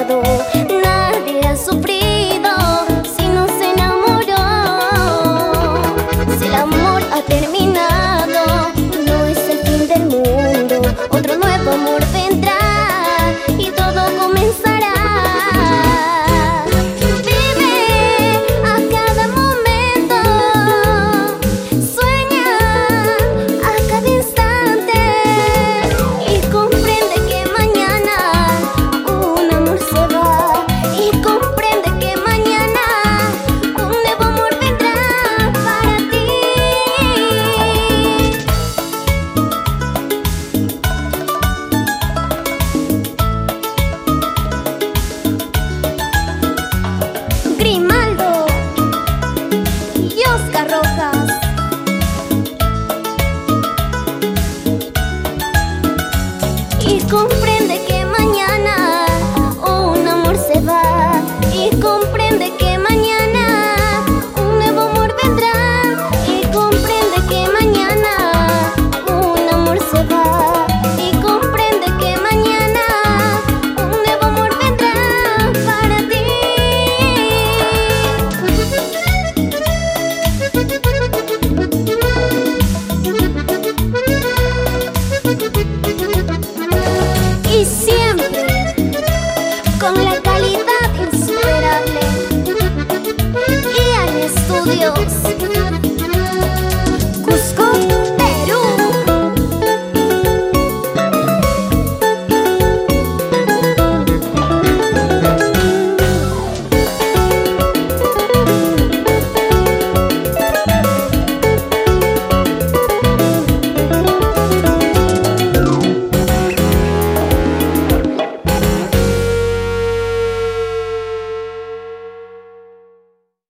y comprende que